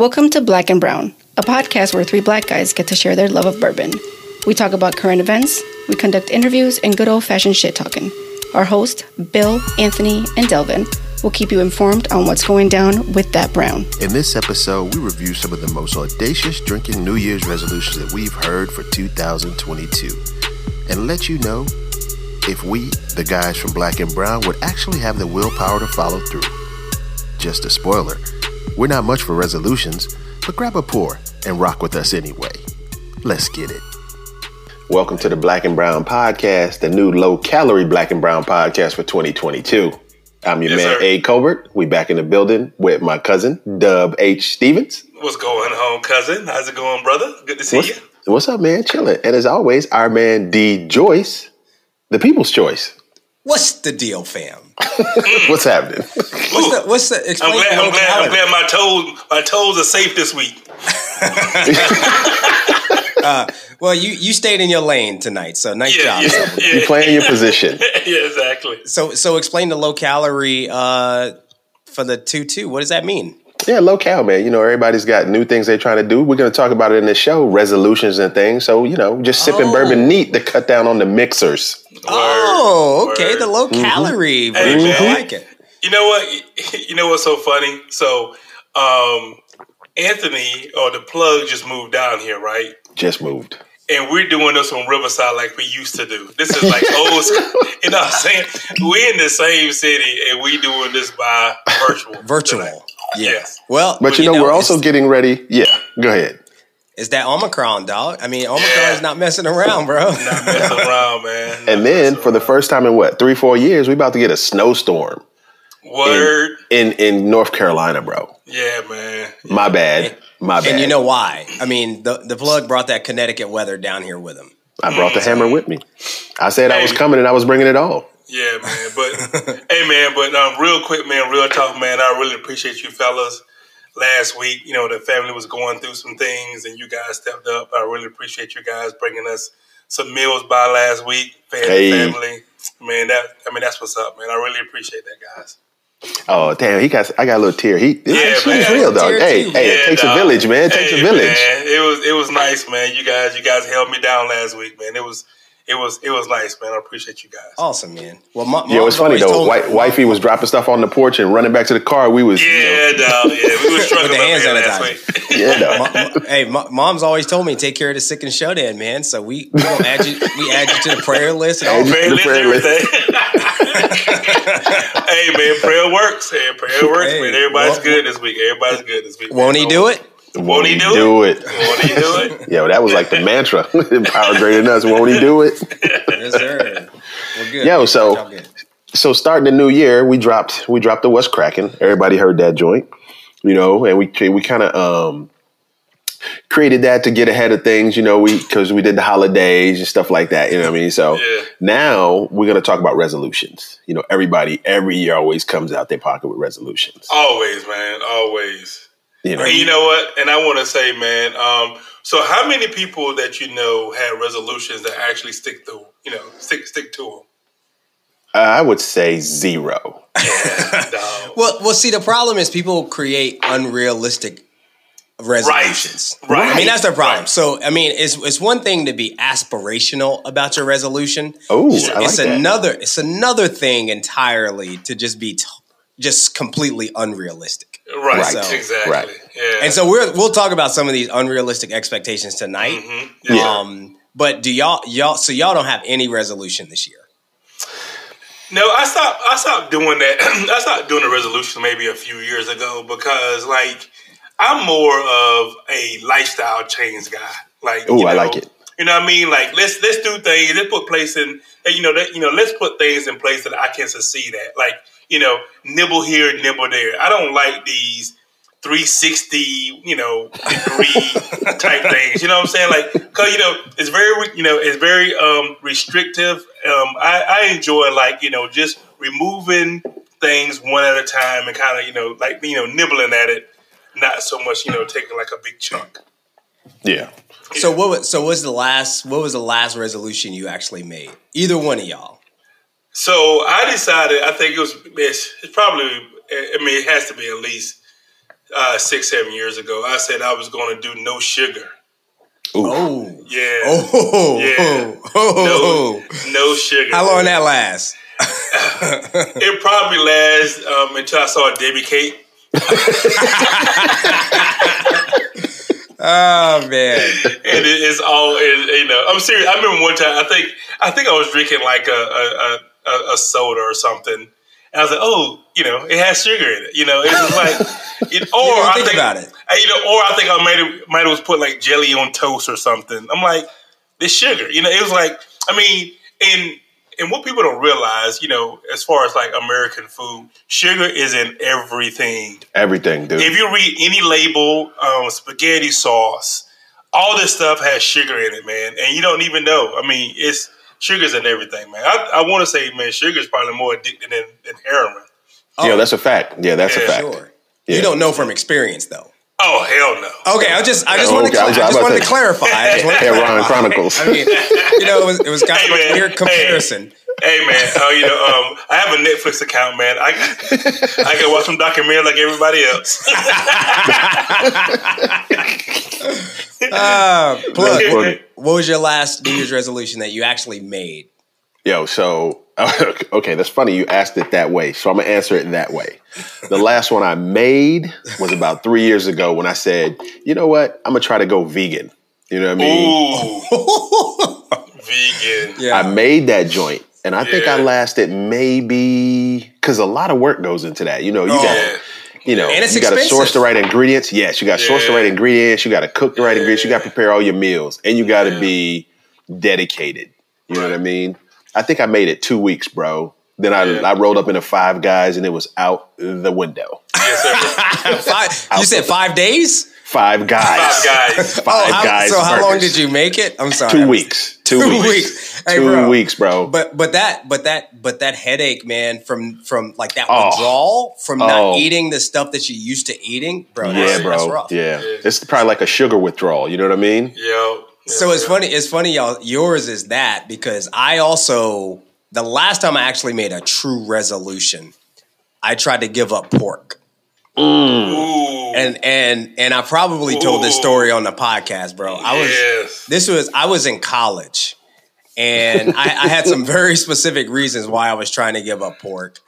Welcome to Black and Brown, a podcast where three black guys get to share their love of bourbon. We talk about current events, we conduct interviews, and good old fashioned shit talking. Our host, Bill, Anthony, and Delvin, will keep you informed on what's going down with that brown. In this episode, we review some of the most audacious drinking New Year's resolutions that we've heard for 2022 and let you know if we, the guys from Black and Brown, would actually have the willpower to follow through. Just a spoiler we're not much for resolutions, but grab a pour and rock with us anyway. Let's get it. Welcome to the Black and Brown Podcast, the new low calorie Black and Brown podcast for 2022. I'm your Yes, man, sir. A. Colbert. We back in the building with my cousin, Dub H. Stevens. What's going on, cousin? How's it going, brother? Good to see What's, you. what's up, man? Chilling. And as always, our man, D. Joyce, the people's choice. What's the deal, fam? What's happening? What's the what's the I'm explain glad. the I'm glad. I'm glad my toes. My toes are safe this week. Well, you you stayed in your lane tonight, so nice Yeah, job. yeah, you yeah, playing your position. yeah. Exactly. So so explain the low calorie uh, for the two two. What does that mean? Yeah, local, man. You know, everybody's got new things they're trying to do. We're going to talk about it in the show, resolutions and things. So, you know, just sipping Oh. bourbon neat to cut down on the mixers. Oh, okay, word. the low calorie. Hey, version. man. I like it. You know what? You know what's so funny? So, um, Anthony or the plug just moved down here, right? Just moved. And we're doing this on Riverside like we used to do. This is like old school. You know what I'm saying? We in the same city and we doing this by virtual. Virtual. Yeah. Yes. Well, But you know, we're also getting ready. Yeah, go ahead. It's that Omicron, dog. I mean, Omicron Yeah. not messing around, bro. Not messing around, man. Not And then messing for the first time in what, three, four years, we about to get a snowstorm Word. in, in North Carolina, bro. Yeah, man. My bad. My bad. And you know why? I mean, the the plug brought that Connecticut weather down here with him. I brought the hammer with me. I said I was coming and I was bringing it all. Yeah, man. But hey, man. But um, real quick, man. Real talk, man. I really appreciate you fellas. Last week, you know, the family was going through some things, and you guys stepped up. I really appreciate you guys bringing us some meals by last week. Family, Hey. family. Man, that I mean, that's what's up, man. I really appreciate that, guys. Oh damn, he got I got a little tear. He Yeah, she's man. real dog. Tear Hey, too. hey, it Yeah, takes a village, man. It takes Hey, a village. Man. It was it was nice, man. You guys, you guys held me down last week, man. It was it was it was nice, man. I appreciate you guys. Awesome, man. Well, my, Yeah, it was funny though. Wi- wifey was dropping stuff on the porch and running back to the car. We was, you know, Yeah, dog. Yeah, we were struggling With the up hand last sanitizer. week. yeah, dog. Ma- ma- hey, ma- mom's always told me take care of the sick and shut in, man. So we we gonna add you we add you to the prayer list. And all. Add you- Prayer The list, prayer list. everything. hey man, prayer works. Hey, prayer works, Hey, man. Everybody's well- good this week. Everybody's good this week. Won't man. he do it? Won't he do, do it? it? Won't he do it? Yo, that was like the mantra. Power greater than us. Won't he do it? Yes, sir. We're good. Yo, so- So starting the new year, we dropped we dropped the What's Cracking. Everybody heard that joint, you know, and we we kind of um created that to get ahead of things, you know, we because we did the holidays and stuff like that. You know what I mean? So Yeah. now we're gonna talk about resolutions. You know, everybody every year always comes out their pocket with resolutions. Always, man. Always. You know, And you know what? And I want to say, man. Um, so, how many people that you know had resolutions that actually stick to, you know, stick stick to them? I would say zero. them? Dog. Well, well, see, the problem is people create unrealistic resolutions. Right. I mean, that's their problem. Right. So, I mean, it's it's one thing to be aspirational about your resolution. Oh, I it's like that. another it's another thing entirely to just be t- just completely unrealistic. Right. Right. So- exactly. right. Yeah. And so we're we'll talk about some of these unrealistic expectations tonight. Mhm. Yeah. Um, but do y'all y'all so y'all don't have any resolution this year? No, I stopped. I stopped doing that. I stopped doing the resolution maybe a few years ago because, like, I'm more of a lifestyle change guy. Like, oh, I know, like it. You know what I mean? Like, let's let's do things. Let's put place in. You know that. You know, let's put things in place that I can succeed at. Like, you know, nibble here, nibble there. I don't like these. 360, you know, degree type things. You know what I'm saying? Like, cause you know, it's very, you know, it's very um, restrictive. Um, I, I enjoy like, you know, just removing things one at a time and kind of, you know, like, you know, nibbling at it, not so much, you know, taking like a big chunk. Yeah. So what was, so what was the last what was the last resolution you actually made? Either one of y'all. So I decided. I think it was. It's, it's probably. I mean, it has to be at least uh, six, seven years ago. I said I was going to do no sugar. Oh, Yeah. oh, Yeah. oh, No, no sugar. How long that last? It probably lasts um, until I saw Debbie Kate. Oh man, and it, it's all it, you know. I'm serious. I remember one time. I think I think I was drinking like a a, a, a soda or something, and I was like, oh, you know, it has sugar in it. You know, it was like, it, or You didn't I think think about it. I- You know, or I think I might have might have put like jelly on toast or something. I'm like, this sugar. You know, it was like, I mean, and and what people don't realize, you know, as far as like American food, sugar is in everything. Everything, dude. If you read any label, um, spaghetti sauce, all this stuff has sugar in it, man, and you don't even know. I mean, it's sugar's in everything, man. I, I want to say, man, sugar's probably more addicting than, than heroin. yeah, oh. that's a fact. Yeah, that's a fact. sure. Yeah. You don't know from experience though. Oh hell no! Okay, I just I just Oh, wanted to okay. I was- I I just wanted to to clarify. I just wanted to clarify. Chronicles. I mean, you know, it was, it was kind Hey, of a man. weird comparison. Hey man, oh you know, um, I have a Netflix account, man. I I can watch some documentary like everybody else. Uh, plug. What was your last New Year's resolution that you actually made? Yo, so okay, that's funny you asked it that way. So I'm gonna answer it that way. The last one I made was about three years ago when I said, you know what, I'm gonna try to go vegan. You know what I mean? Ooh, vegan. Yeah, I made that joint, and I think I lasted maybe because a lot of work goes into that. You know, you Oh. got Yeah. you know, And it's you got to source the right ingredients. Yes, you got to source the right ingredients. You got to cook the right ingredients. You got to prepare all your meals, and you got to Yeah. be dedicated. You know what I mean? I think I made it two weeks, bro. Then I, Yeah. I rolled up into Five Guys, and it was out the window. Yes, five, you said five days. Five Guys. Five guys. Five Oh, how, Guys. so how long did you make it? I'm sorry. Two weeks. Two, Two weeks. weeks. Hey, Two bro. weeks, bro. But but that but that but that headache, man, from from like that Oh. withdrawal from Oh. not eating the stuff that you're used to eating, bro. yeah, That's, bro. That's rough. Yeah. Yeah. it's probably like a sugar withdrawal. You know what I mean? Yo. So it's funny. It's funny, y'all. Yours is that because I also the last time I actually made a true resolution, I tried to give up pork, Ooh. and and and I probably told this story on the podcast, bro. I was yes. this was I was in college, and I, I had some very specific reasons why I was trying to give up pork.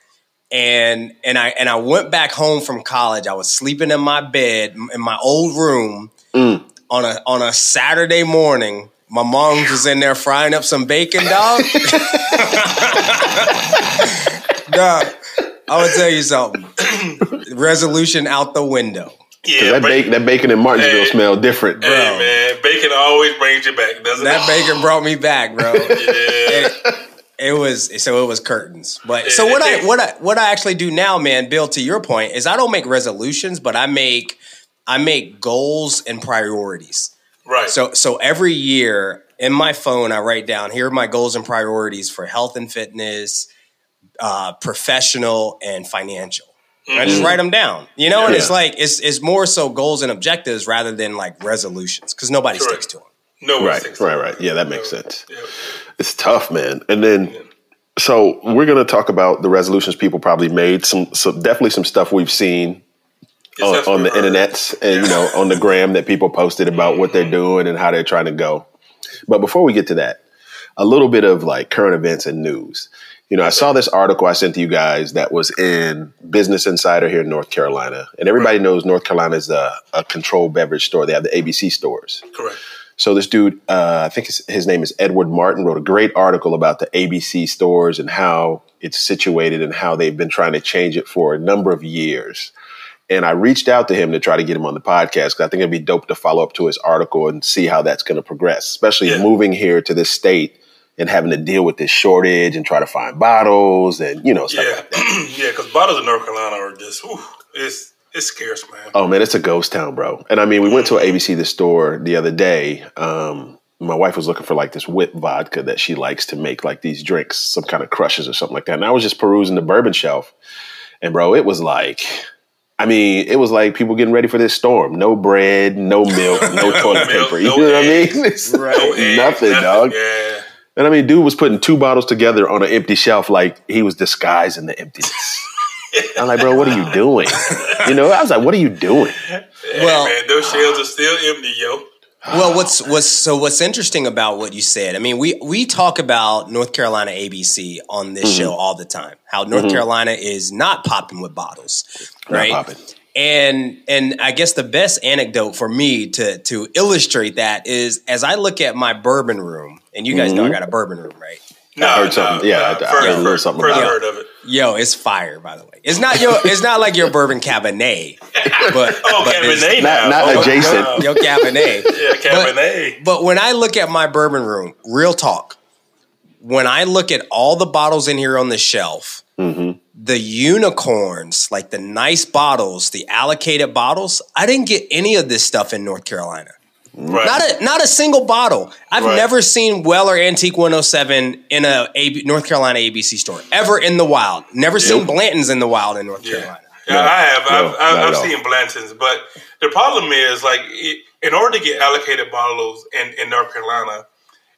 And and I and I went back home from college. I was sleeping in my bed in my old room Mm. on a on a Saturday morning. My mom was in there frying up some bacon, dog. dog, I would tell you something. Resolution out the window. Yeah, that, bacon, that bacon in Martinsville Hey. smell different. Bro. Hey man, bacon always brings you back, doesn't That it? bacon brought me back, bro. Yeah. it, it was so it was curtains. But so what I what I what I actually do now, man, Bill, to your point, is I don't make resolutions, but I make I make goals and priorities. Right. So so every year in my phone I write down here are my goals and priorities for health and fitness, uh, professional and financial. And I just write them down, you know, and it's like it's it's more so goals and objectives rather than like resolutions because nobody Correct. sticks to them. no one Right, sticks right, to it. right. Yeah, that makes sense. Yeah. It's tough, man. And then, so we're going to talk about the resolutions people probably made. Some, some definitely some stuff we've seen Yes, on, on the heard. internet and you know on the gram that people posted about what they're doing and how they're trying to go. But before we get to that, a little bit of like current events and news. You know, I saw this article I sent to you guys that was in Business Insider here in North Carolina, and everybody knows North Carolina is a, a controlled beverage store. They have the ABC stores. Correct. So this dude, uh, I think his, his name is Edward Martin, wrote a great article about the ABC stores and how it's situated and how they've been trying to change it for a number of years. And I reached out to him to try to get him on the podcast because I think it'd be dope to follow up to his article and see how that's going to progress, especially Yeah. moving here to this state and having to deal with this shortage and try to find bottles and you know stuff Yeah, like that. yeah, because bottles in North Carolina are just, whew, it's it's scarce, man. Oh man, it's a ghost town, bro. And I mean, we went to a ABC the store the other day. Um, my wife was looking for like this whip vodka that she likes to make like these drinks, some kind of crushes or something like that. And I was just perusing the bourbon shelf, and bro, it was like, I mean, it was like people getting ready for this storm. No bread, no milk, no toilet milk, paper. You no know what I mean? Right. like eggs, nothing, dog. Yeah, And I mean, dude was putting two bottles together on an empty shelf like he was disguising the emptiness. I'm like, bro, what are you doing? You know, I was like, what are you doing? Well- man, those shelves are still empty, yo. Well, what's what's so what's interesting about what you said? I mean, we we talk about North Carolina ABC on this Mm-hmm. show all the time. How North Carolina is not popping with bottles, Not right? Popping. And and I guess the best anecdote for me to to illustrate that is as I look at my bourbon room, and you guys know I mm-hmm. got a bourbon room, right? No, heard no, something. Yeah, no. I- I first, heard a little first, something first about heard of it. Yo, it's fire, by the way. It's not your it's not like your bourbon cabernet, but Oh, but it's- Cabernet Not- now. not oh, adjacent. wow. Your cabernet. Yeah, Cabernet. But when I look at my bourbon room, real talk, when I look at all the bottles in here on the shelf, mm-hmm. The unicorns, like the nice bottles, the allocated bottles, I didn't get any of this stuff in North Carolina. right. Not a not a single bottle. I've Right. never seen Weller Antique 107 in a AB, North Carolina ABC store ever in the wild. Never seen Blanton's in the wild in North Yeah, Carolina. yeah I have. No, I've, not I've, I've seen Blanton's, but the problem is like it, in order to get allocated bottles in, in North Carolina,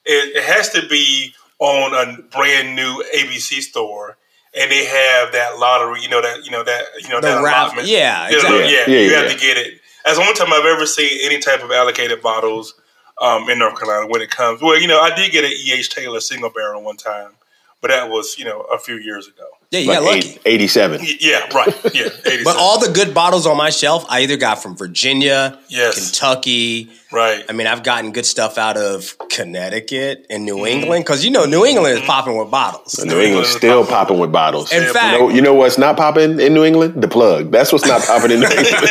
it, it has to be on a brand new ABC store, and they have that lottery. You know that you know that you know The that raff- allotment. yeah, exactly. yeah, Yeah, you yeah, have to get it. That's the only time I've ever seen any type of allocated bottles um, in North Carolina when it comes. Well, you know, I did get an E. H. Taylor single barrel one time, but that was you know a few years ago. Yeah, you Like got lucky. eight- 87. Yeah, right. Yeah, 87. But all the good bottles on my shelf, I either got from Virginia, Yes. Kentucky. right. I mean, I've gotten good stuff out of Connecticut and New mm-hmm. England because you know New mm-hmm. England is popping with bottles. New England's still popping with bottles. In you, fact, know, you know what's not popping in New England? The plug. That's what's not popping in New England.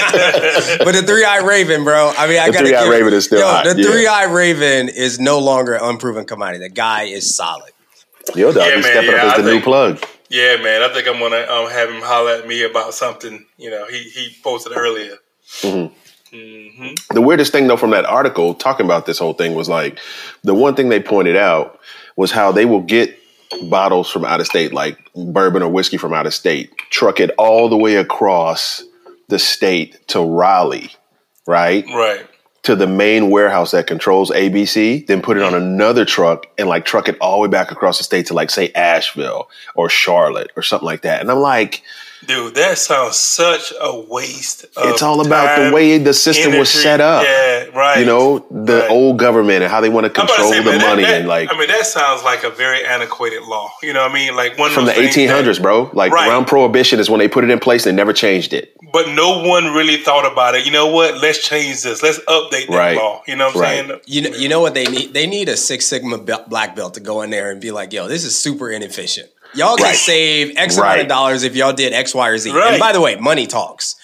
but the three eye raven, bro. I mean, I The got three-eyed raven is still yo, hot, The yeah. three eye raven is no longer an unproven commodity. The guy is solid. Yo, dog, Yeah, he's man, stepping yeah, up as I the new plug. Yeah, man. I think I'm gonna um, have him holler at me about something. You know, he he posted earlier. The weirdest thing, though, from that article talking about this whole thing was like the one thing they pointed out was how they will get bottles from out of state, like bourbon or whiskey from out of state, truck it all the way across the state to Raleigh, right? Right. To the main warehouse that controls ABC, then put it on another truck and like truck it all the way back across the state to like say Asheville or Charlotte or something like that. And I'm like, Dude, that sounds such a waste. Of it's all about the way the system was set up. Yeah, right. You know, the Right. old government and how they want to I'm about to control say, the man, money that- and like I mean, that sounds like a very antiquated law. You know what I mean? Like one of from the those things that- 1800s, bro. Like Right. around prohibition is when they put it in place and they never changed it. But no one really thought about it. You know what? Let's change this. Let's update that Right. law. You know what I'm Right. saying? You know, you know what they need? They need a Six Sigma belt, black belt to go in there and be like, "Yo, this is super inefficient. Y'all can Right. save X amount of dollars if y'all did X, Y, or Z." Right. And by the way, money talks.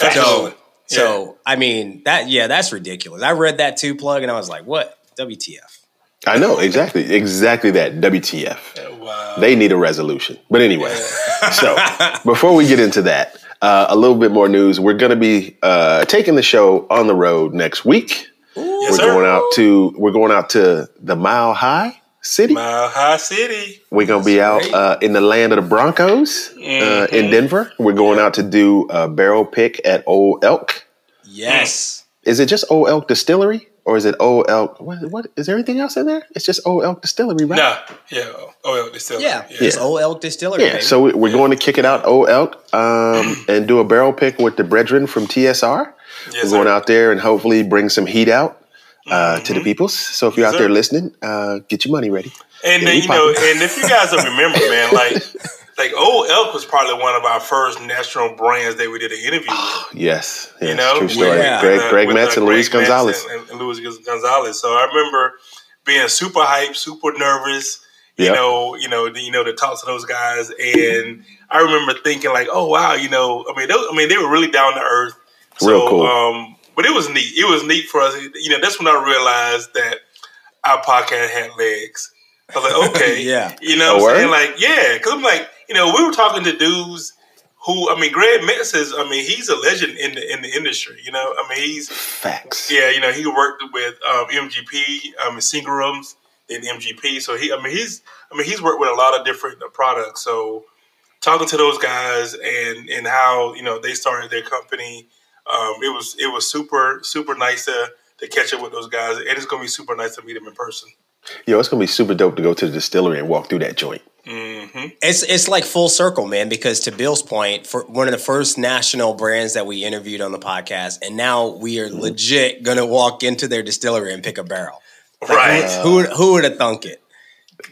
Absolutely. So, so I mean that yeah, that's ridiculous. I read that too plug and I was like, "What? WTF?" I know exactly, exactly that. WTF? Wow. They need a resolution. But anyway, so before we get into that, uh, a little bit more news. We're going to be uh, taking the show on the road next week. Yes, we're sir. going out to we're going out to the Mile High City. Mile High City. We're gonna be out uh, in the land of the Broncos uh, Mm-hmm. in Denver. We're going out to do a barrel pick at Old Elk. Yes. Is it just Old Elk Distillery or is it Old Elk? What, what is there anything else in there? It's just Old Elk Distillery, right? Nah. Yeah. Oh, yeah. They still. Yeah, Yeah. it's Old Elk Distillery. Yeah. baby. So we- we're going to kick it out Old Elk um, and do a barrel pick with the brethren from TSR. Yes, we're going sir. out there and hopefully bring some heat out uh, to the peoples. So if you're Yes, out there sir. listening, uh, get your money ready. And Yeah, then, you know, and if you guys don't remember, man, like like Old Elk was probably one of our first national brands that we did an interview with. Yes. yes You know, true story. Yeah. Greg, uh, Greg with, Metz uh, and Luis Gonzalez. and, and Luis Gonzalez. So I remember being super hyped, super nervous. You Yep. know, you know, you know, to talk to those guys, and I remember thinking like, "Oh wow," you know, I mean, they, I mean, they were really down to earth. So, Real cool. Um, but it was neat. It was neat for us. You know, that's when I realized that our podcast had legs. I was like, okay, Yeah. you know, what I'm saying like, yeah, because I'm like, you know, we were talking to dudes who, I mean, Greg Metz is, I mean, he's a legend in the in the industry. You know, I mean, he's Facts. yeah, you know, he worked with um, MGP, um, Seagram's, then MGP. So he, I mean, he's, I mean, he's worked with a lot of different products. So talking to those guys and and how you know they started their company, um, it was it was super super nice to to catch up with those guys, and it's gonna be super nice to meet them in person. Yo, it's gonna be super dope to go to the distillery and walk through that joint. It's it's like full circle, man. Because to Bill's point, for one of the first national brands that we interviewed on the podcast, and now we are legit going to walk into their distillery and pick a barrel. Right. Who who would have thunk it?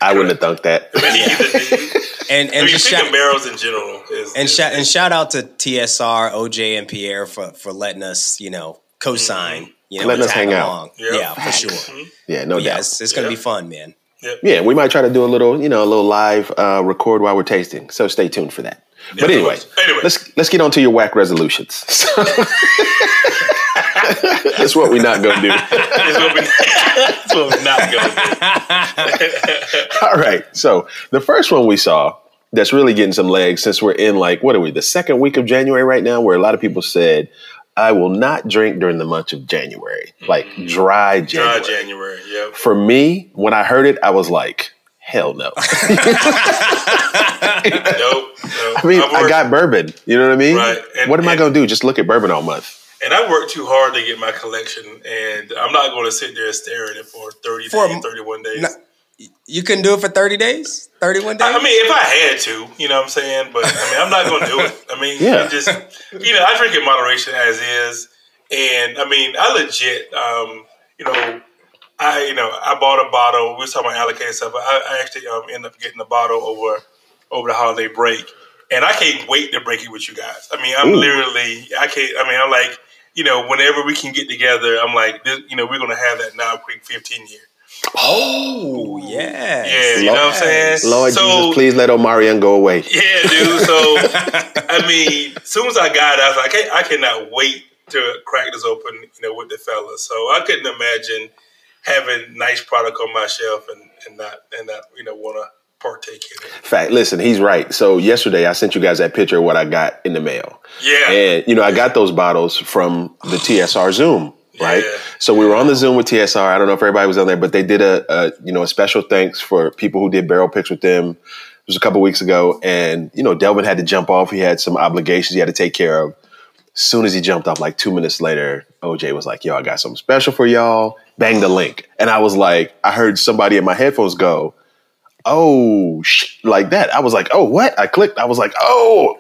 I wouldn't have thunk that. I mean, And I and mean, just picking shout, barrels in general is and is- shout and shout out to TSR, OJ, and Pierre for for letting us, you know, co-sign, you know, Letting us tag hang out. along. Yeah. Yeah, for sure. Yeah, no Yeah, doubt. it's, it's gonna be fun, man. Yeah, we might try to do a little, you know, a little live uh, record while we're tasting. So stay tuned for that. but anyway. Anyway. let's let's get on to your whack resolutions. That's what we're not gonna do. It's That's what we're not going to do. All right. So the first one we saw that's really getting some legs since we're in like what are we the second week of January right now, where a lot of people said, "I will not drink during the month of January, mm-hmm. like dry January." Dry January. Yep. For me, when I heard it, I was like, "Hell no!" Nope. nope. I mean, I got bourbon. You know what I mean? Right. And- what am I going to do? Just look at bourbon all month? And I worked too hard to get my collection, and I'm not going to sit there and stare at it for 30 For days, 31 days. No, You couldn't do it for thirty days, thirty-one days. I mean, if I had to, you know what I'm saying? But I mean, I'm not going to do it. I mean, Yeah. it just, you know, I drink in moderation as is. And I mean, I legit, um, you know, I, you know, I bought a bottle. We were talking about allocated stuff. I, I actually um, ended up getting a bottle over over the holiday break. And I can't wait to break it with you guys. I mean, I'm Ooh. literally, I can't, I mean, I'm like, you know, whenever we can get together, I'm like, this, you know, we're going to have that now quick 15 year. oh yeah, Yeah, you know what I'm saying? Lord So- Jesus, please let Omicron go away. Yeah, dude. So I mean, as soon as I got it, I was like, hey, I cannot wait to crack this open, you know, with the fellas. So I couldn't imagine having nice product on my shelf and, and not and not you know want to partake in it. Fact, listen, he's right. So yesterday, I sent you guys that picture of what I got in the mail. Yeah, And you know, I got those bottles from the TSR Zoom, right? Yeah. So we were on the Zoom with TSR. I don't know if everybody was on there, but they did a, a you know a special thanks for people who did barrel picks with them. It was a couple weeks ago, and you know, Delvin had to jump off. He had some obligations he had to take care of. As soon as he jumped off, like two minutes later, OJ was like, "Yo, I got something special for y'all." Bang the link, and I was like, I heard somebody in my headphones go, "Oh, sh-, like that." I was like, "Oh, what?" I clicked. I was like, "Oh."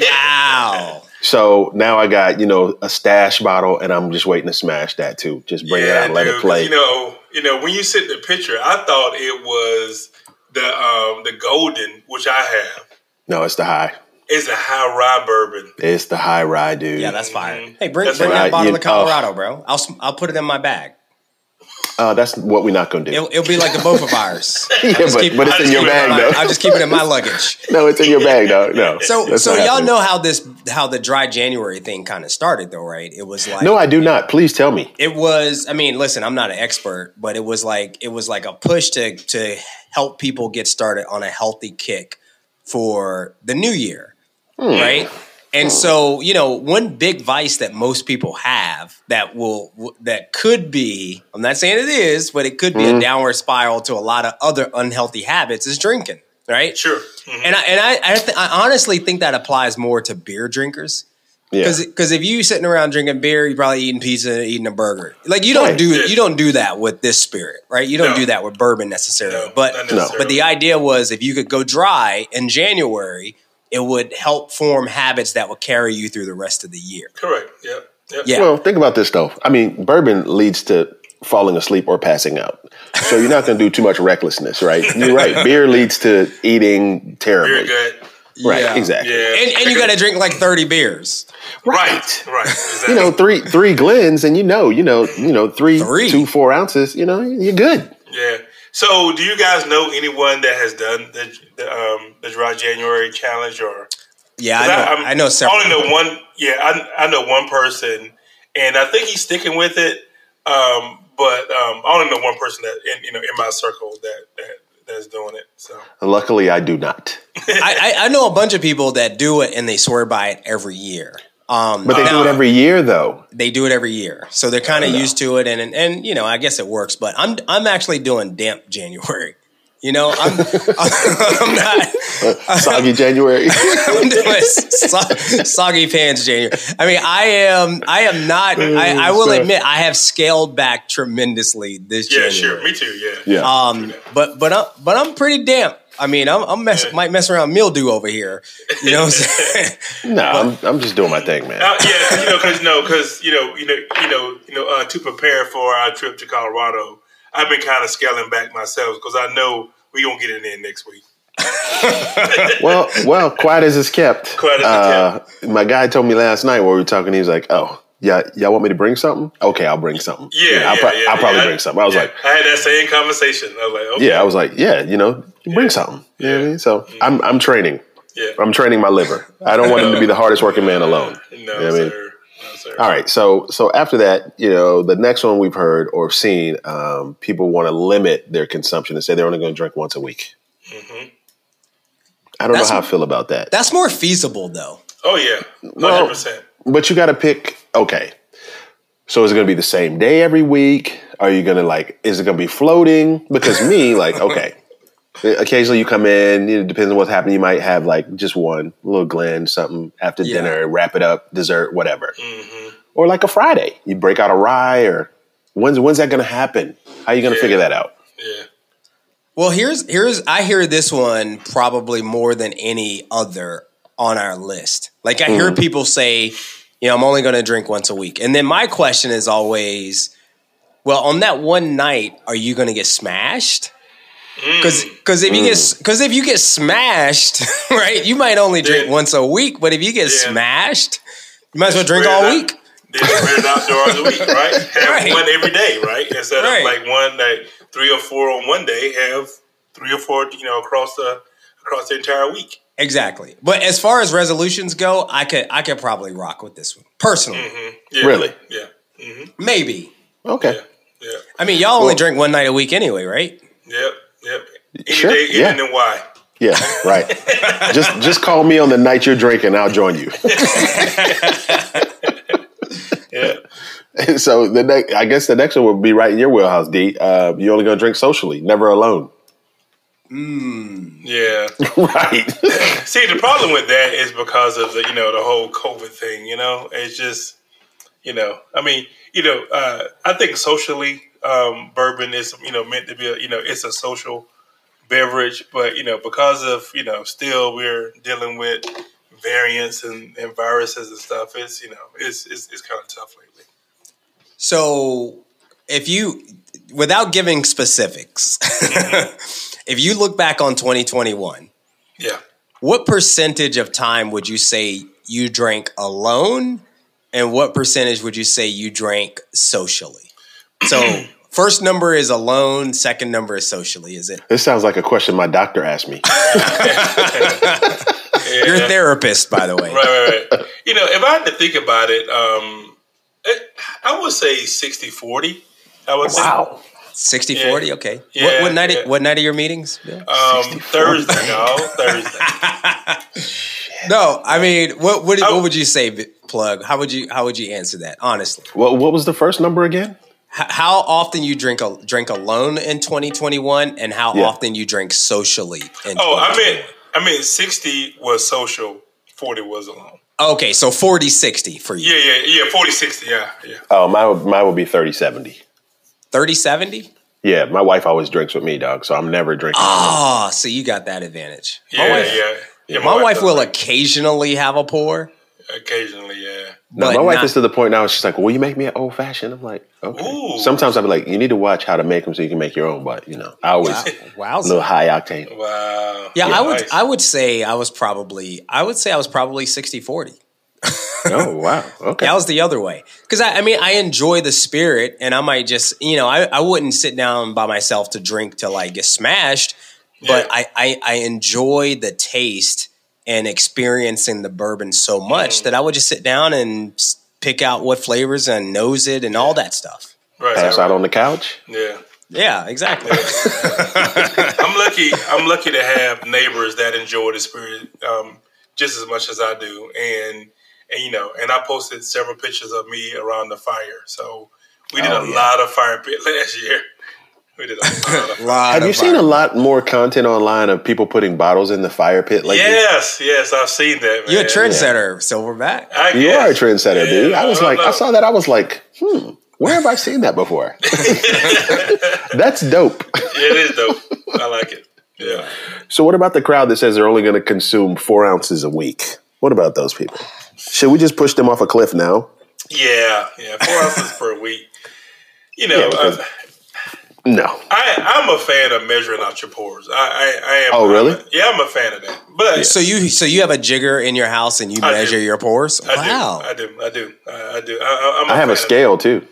wow. So now I got, you know, a stash bottle and I'm just waiting to smash that too. Just bring it out and let dude, it play. You know, you know, when you sent the picture, I thought it was the um the golden, which I have. no, it's the high. It's a high rye bourbon. It's the high ride, dude. Yeah, that's fire. Mhm. Hey, bring That's bring right. that bottle You- to Colorado, bro. I'll I'll put it in my bag. Uh, that's what we're not going to do. It'll, it'll be like a both of ours. yeah, but, keep- but it's in your it bag, though. I'll just keep it in my luggage. no, it's in your bag, though. No. So so y'all happening. know how this how the dry January thing kind of started though, right? It was like No, I do not. Please tell me. it was i mean listen i'm not an expert but it was like it was like a push to to help people get started on a healthy kick for the new year right and so you know one big vice that most people have that will that could be i'm not saying it is but it could be a downward spiral to a lot of other unhealthy habits is drinking right Sure. Mhm. and I and I I, th- I honestly think that applies more to beer drinkers Yeah. because if you sitting around drinking beer, you're probably eating pizza and eating a burger. Like you don't Right. do you don't do that with this spirit, right? You don't No. do that with bourbon necessarily. No, but necessarily. but the idea was if you could go dry in January, it would help form habits that would carry you through the rest of the year. correct. Yep. Yep. Yeah. Well, think about this, though. I mean, bourbon leads to falling asleep or passing out. So you're not going to do too much recklessness, right? You're right. Beer leads to eating terribly. Very good. Right, Yeah. exactly. Yeah. And, and you got to drink like 30 beers. right. Right. Exactly. You know, three three Glens, and you know, you know, you know, three, Three. two, four ounces. You know, you're good. Yeah. So, do you guys know anyone that has done the the, um, the dry January challenge? Or Yeah, I 'Cause know. I'm- I, know I only know one. Yeah, I, I know one person, and I think he's sticking with it. Um, but um, I only know one person that in you know in my circle that that that's doing it. So Luckily, I do not. I, I, I know a bunch of people that do it and they swear by it every year. Um, But they do it every year, though. they do it every year, so they're kind of used to it, and, and and you know, I guess it works. But I'm I'm actually doing damp January. You know, I'm I'm not Soggy January. I'm doing so, soggy pants January. I mean, I am I am not. I, I will admit I have scaled back tremendously this year. yeah, January. sure, me too. Yeah, yeah. Um, but but I'm but I'm pretty damp. I mean, I'm, I'm mess, might mess around mildew over here. You know what I'm saying? No, I'm, I'm just doing my thing, man. Uh, yeah, you know, because no, because you know, you know, you know, you know, uh, to prepare for our trip to Colorado, I've been kind of scaling back myself because I know we gonna get in there next week. well, well, quiet as it's kept. Quiet as it's uh, My guy told me last night while we were talking, he was like, "Oh, yeah, y'all want me to bring something? Okay, I'll bring something. Yeah, I'll, yeah, pro- yeah, I'll probably yeah. bring something." I was Yeah, like, I had that same conversation. I was like, okay, "Yeah," I was like, "Yeah, you know, bring something." You know what I mean? So I'm I'm training. yeah. I'm training my liver. I don't want him to be the hardest working man alone. No, You know what I mean? sir. No, sir. All right, so so after that, you know, the next one we've heard or seen, um, people want to limit their consumption and say they're only going to drink once a week. Mm-hmm. I don't That's- know how I feel about that. That's more feasible though. Oh yeah, hundred Well- percent. But you got to pick. Okay, so is it going to be the same day every week? Are you going to like? Is it going to be floating? Because me, like, okay, occasionally you come in. It depends on what's happening. You might have like just one little Glen, something after Yeah. dinner, wrap it up, dessert, whatever. Mm-hmm. Or like a Friday, you break out a rye. Or when's when's that going to happen? How are you going to Yeah. figure that out? Yeah, Well, here's here's I hear this one probably more than any other on our list. Like I hear mm. people say, you know, I'm only going to drink once a week. And then my question is always, well, on that one night, are you going to get smashed? Mm. Because because if you get because mm. if you get smashed, right, you might only drink once a week. But if you get Yeah. smashed, you might as well drink all out. week. Then spread it out during the week, right? Have Right. one every day, right? Instead Right. of like one like three or four on one day, have three or four, you know, across the across the entire week. Exactly. But as far as resolutions go, I could I could probably rock with this one personally. Yeah. Really? Yeah. Maybe. Okay, Yeah. I mean, y'all only drink one night a week anyway, right? Yep. Yep. Any Sure, day, yeah. and then why? yeah, right. just just call me on the night you're drinking. I'll join you. Yeah. so the next, I guess the next one would be right in your wheelhouse, D. Uh, you're only going to drink socially, never alone. Yeah. right. See, the problem with that is because of the you know the whole COVID thing. You know, it's just you know, I mean, you know, uh, I think socially, um, bourbon is you know meant to be a, you know it's a social beverage, but you know because of you know still we're dealing with variants and, and viruses and stuff. It's you know it's it's, it's kind of tough lately. So, if you, without giving specifics, if you look back on 2021, Yeah. what percentage of time would you say you drank alone, and what percentage would you say you drank socially? So, first number is alone, second number is socially. Is it This sounds like a question my doctor asked me. your therapist, by the way? Right, right, right. you know, if I had to think about it, um, it I would say 60-40. I would Wow. 60 Yeah. 40 okay Yeah, what, what night yeah. what night are your meetings Bill? um, Thursday, y'all. Thursday. no i mean what what, Oh. what would you say plug how would you how would you answer that honestly What, what was the first number again? H- how often you drink a, drink alone in 2021 and how Yeah. often you drink socially in Oh, I mean I meant sixty was social, forty was alone. okay so 40 60 for you Yeah, yeah, yeah. 40, 60, yeah, yeah. Oh, mine would, mine would be 30 70. 30 70 Yeah, my wife always drinks with me, dog, so I'm never drinking. oh so you got that advantage Yeah, my wife, yeah. yeah my wife does will that occasionally have a pour occasionally, yeah. no, my wife not- is to the point now, she's like, Will you make me an old fashioned? I'm like, Okay. Ooh. Sometimes I'll be like, You need to watch how to make them so you can make your own, but, you know, I always, wow a little high octane. Wow. yeah, I would. I would say I was probably I would say I was probably 60 40 Oh, wow. Okay. That was the other way. Because I, I mean, I enjoy the spirit, and I might just, you know, I, I wouldn't sit down by myself to drink till I get smashed, but Yeah. I, I, I enjoy the taste and experiencing the bourbon so much that I would just sit down and pick out what flavors and nose it and all that stuff. right, Pass right, out on the couch. Yeah. Yeah, exactly. I'm lucky. I'm lucky to have neighbors that enjoy the spirit um, just as much as I do, and and you know, and I posted several pictures of me around the fire. So we did Oh, a yeah. lot of fire pit last year. We did a lot of. Lot Have you seen fire. a lot more content online of people putting bottles in the fire pit lately? Yes, yes, I've seen that. Man. You're a trendsetter, Silverback. I You guess. are a trendsetter, Yeah, dude. I was don't like, I saw that. I was like, hmm, where have I seen that before? That's dope. Yeah, it is dope. I like it. Yeah. So what about the crowd that says they're only going to consume four ounces a week? What about those people? Should we just push them off a cliff now? Yeah. Yeah. Four ounces per week. You know, Yeah, because- uh, No. I, I'm a fan of measuring out your pours. I, I, I am. Oh, really? I'm a- yeah, I'm a fan of that. But So you so you have a jigger in your house and you I do. measure your pours? I wow. do. I do. I do. I, I do. I, I'm I have a scale too. that.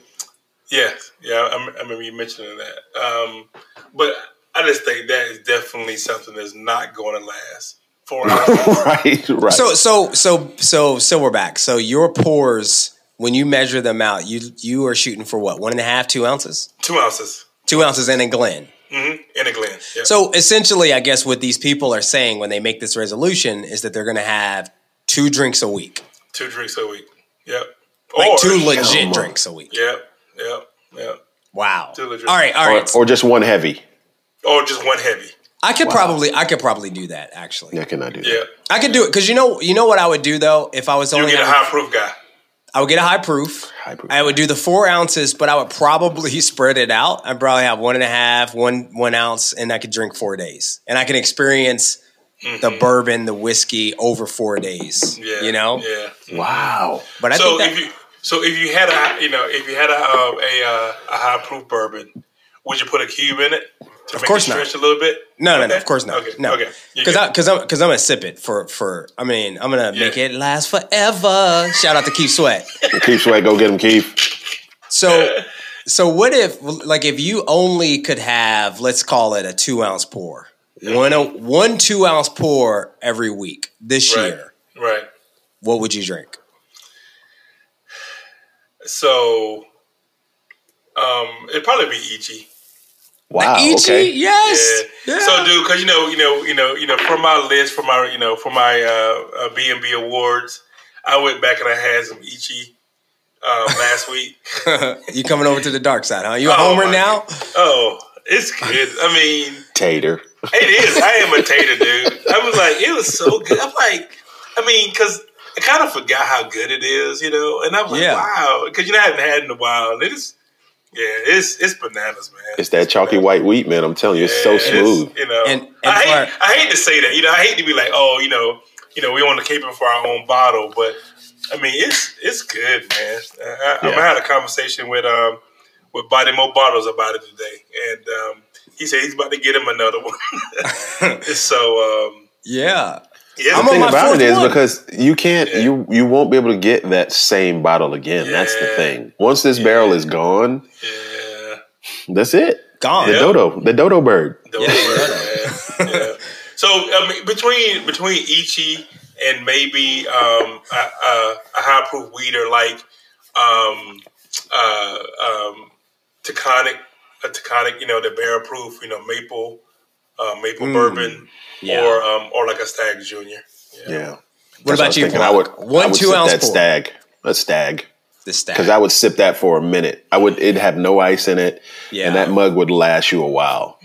Yeah. Yeah. I, I remember you mentioning that. Um, but I just think that is definitely something that's not going to last. Four ounces. right, right. So so so so silverback. So your pours, when you measure them out, you you are shooting for what? One and a half, two ounces? Two ounces Two ounces in a Glen. hmm in a glen. Yep. So essentially, I guess what these people are saying when they make this resolution is that they're going to have two drinks a week, two drinks a week. Yep. like Or- two legit Come drinks a week. Yep. Yep. Yep. Wow. Two legit. All right, all or, or just one heavy. Or just one heavy. I could probably, I could probably do that. Actually, Yeah, can I do that? Yeah. I could do it because you know, you know what I would do though if I was You only get a high proof guy. I would get a high proof. High proof. I would do the four ounces, but I would probably spread it out. I'd probably have one and a half, one one ounce, and I could drink four days, and I can experience the bourbon, the whiskey over four days. Yeah. you know. Yeah. Wow. But I so think that, if you so if you had a you know if you had a uh, a, uh, a high proof bourbon, would you put a cube in it to make course not. stretch a little bit? no, no, no, of course not. Okay, No, okay, You because good. because I'm because I'm gonna sip it for for. I mean, I'm gonna make it last forever. Shout out to Keith Sweat. Keep sweat. Go get him, Keith. So, so what if, like, if you only could have, let's call it a two ounce pour, one one two ounce pour every week this Right. year, right. what would you drink? So um, it'd probably be Ichi. Wow. Ichi, Okay. yes. Yeah. Yeah. So, dude, because you know, you know, you know, you know, for my list, for my, you know, for my uh, uh, B and B awards, I went back and I had some Ichi um, last week. you coming over to the dark side, huh? You a Oh, homer my now? Oh, it's good. I mean, Tater. it is. I am a tater, dude. I was like, it was so good. I'm like, I mean, because I kind of forgot how good it is, you know, and I was like, Yeah. wow, because you know, I haven't had in a while. It is, yeah, it's it's bananas, man. It's that chalky white wheat, man. I'm telling you, it's so Yeah, smooth. you know, And- and I hate for- I hate to say that. You know, I hate to be like, oh, you know, you know, we want to keep it for our own bottle, but I mean, it's it's good, man. I, I, Yeah. I had a conversation with um with Body Mo Bottles about it today, and um, he said he's about to get him another one. so um, Yeah. Yeah, The thing about it is one. because you can't Yeah. you you won't be able to get that same bottle again. That's the thing. Once this barrel is gone, yeah. that's it. Gone. The Yeah. dodo, the dodo bird. The Yeah, word, yeah. So I mean, between between Ichi and maybe um, a, a, a high proof weeder like um, uh, um, Taconic, a Taconic, you know, the barrel proof, you know, maple uh, maple bourbon, Yeah. or um, or like a Stag Junior. Yeah. What about you? I would One I would two sip ounce that pour. stag, a stag, The stack. because I would sip that for a minute. I would. It'd have no ice in it, Yeah. and that mug would last you a while.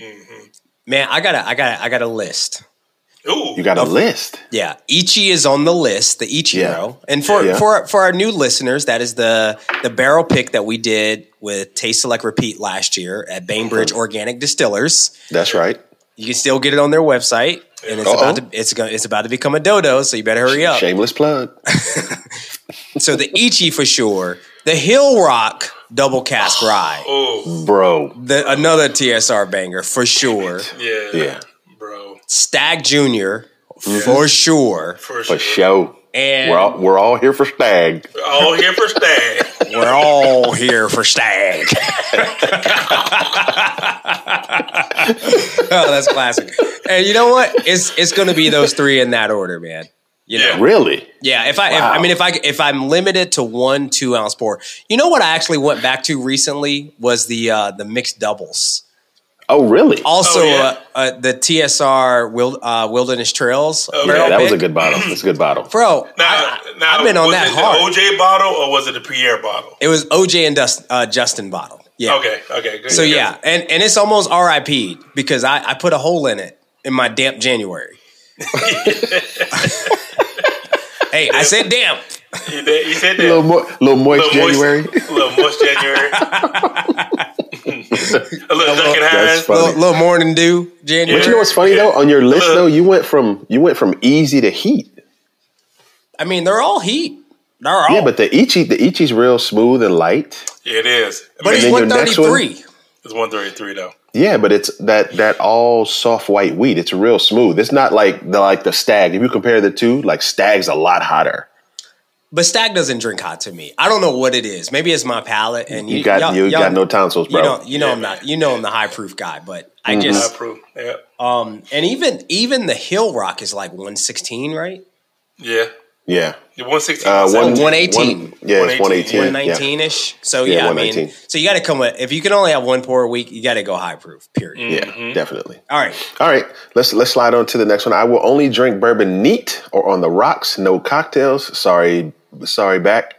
Man, I got a, I got a, I got a list. Ooh, You got a list. Yeah, Ichi is on the list, the Ichiro. And for Yeah. for for our new listeners, that is the the barrel pick that we did with Taste Select Repeat last year at Bainbridge Organic Distillers. That's right. You can still get it on their website, and it's Uh-oh. about to it's going it's about to become a dodo, so you better hurry up. Shameless plug. So the Ichi for sure, the Hillrock Double Cask Rye, oh Bro. the another TSR banger for sure. yeah, Yeah. bro, Stag Junior mm-hmm. for sure, for sure. For sure. show. and We're all, we're all here for stag. We're All here for Stag. We're all here for stag. oh, that's classic. And you know what? It's it's going to be those three in that order, man. You know, Yeah. Really? yeah. If I, if, I mean, if I if I'm limited to one two ounce pour, you know what? I actually went back to recently was the uh, the mixed doubles. Oh, really? Also, Oh, yeah? uh, uh, the TSR Wild, uh, Wilderness Trails. Oh, yeah, that was a good bottle. That's a good bottle. bro. Now, I, now, have been on was that it hard. OJ bottle or was it the Pierre bottle? It was OJ and Dust, uh, Justin bottle. Yeah. Okay, okay, good. So good. yeah, and and it's almost RIP because I, I put a hole in it in my damp January. hey, I said damp. you, did, you said A little, that. mo- little moist Little January. A little moist January. A little Duncan That's Hines. funny. little, little morning dew, January. But you know what's funny Yeah. though? On your list though, you went from you went from easy to heat. I mean, they're all heat. They're all. Yeah, but the Ichi the Ichi's real smooth and light. Yeah, it is. I but mean, it's then your one next thirty one- three. it's one thirty three though. Yeah, but it's that that all soft white wheat. It's real smooth. It's not like the like the stag. If you compare the two, like stag's a lot hotter. But Stagg doesn't drink hot to me. I don't know what it is. Maybe it's my palate. And you, You got y'all- you y'all- got no tonsils, You bro. know, you know, Yeah, I'm not. You know, I'm the high proof guy. But I Mm-hmm. I just proof. Yeah, um, and even even the Hillrock is like 116, right? yeah. yeah, one sixteen. uh, one, 118. one- yeah, it's one 118. eighteen. 119 ish. So Yeah, yeah, I mean, so you got to come with. If you can only have one pour a week, you got to go high proof. Period. Yeah, Mm-hmm. yeah, definitely. All right. All right, let's let's slide on to the next one. I will only drink bourbon neat or on the rocks, no cocktails. Sorry, sorry, back.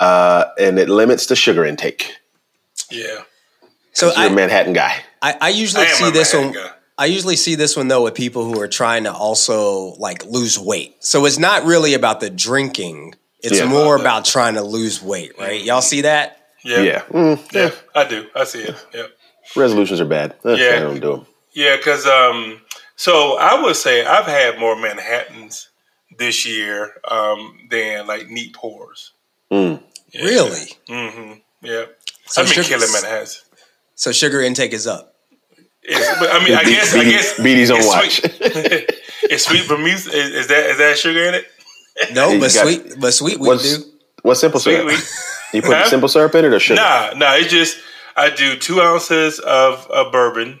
Uh, and it limits the sugar intake. Yeah. So You're a I, Manhattan guy. I, I usually I see this Manhattan one. guy. I usually see this one though with people who are trying to also like lose weight. So it's not really about the drinking. It's Yeah. more about trying to lose weight, right? Y'all see that? Yeah. Yeah, Mm, Yeah. I do. I see it. Yeah. resolutions are bad. Eh, Yeah. I don't do them. Yeah, because um, so I would say I've had more Manhattans this year um, than like neat pours. Mm. Yeah. Really? Mm-hmm. Yeah. So I've been sugar- killing Manhattans. So sugar intake is up. It's, but I mean, I guess, I Beatty- guess, Beatty's on it's watch. Sweet, it's sweet vermouth. Is, is that is that sugar in it? No, You but got- sweet, but sweet we What's do. what's simple Sweet syrup? wheat. You put Huh? simple syrup in it or sugar? Nah, nah. It's just I do two ounces of, of bourbon.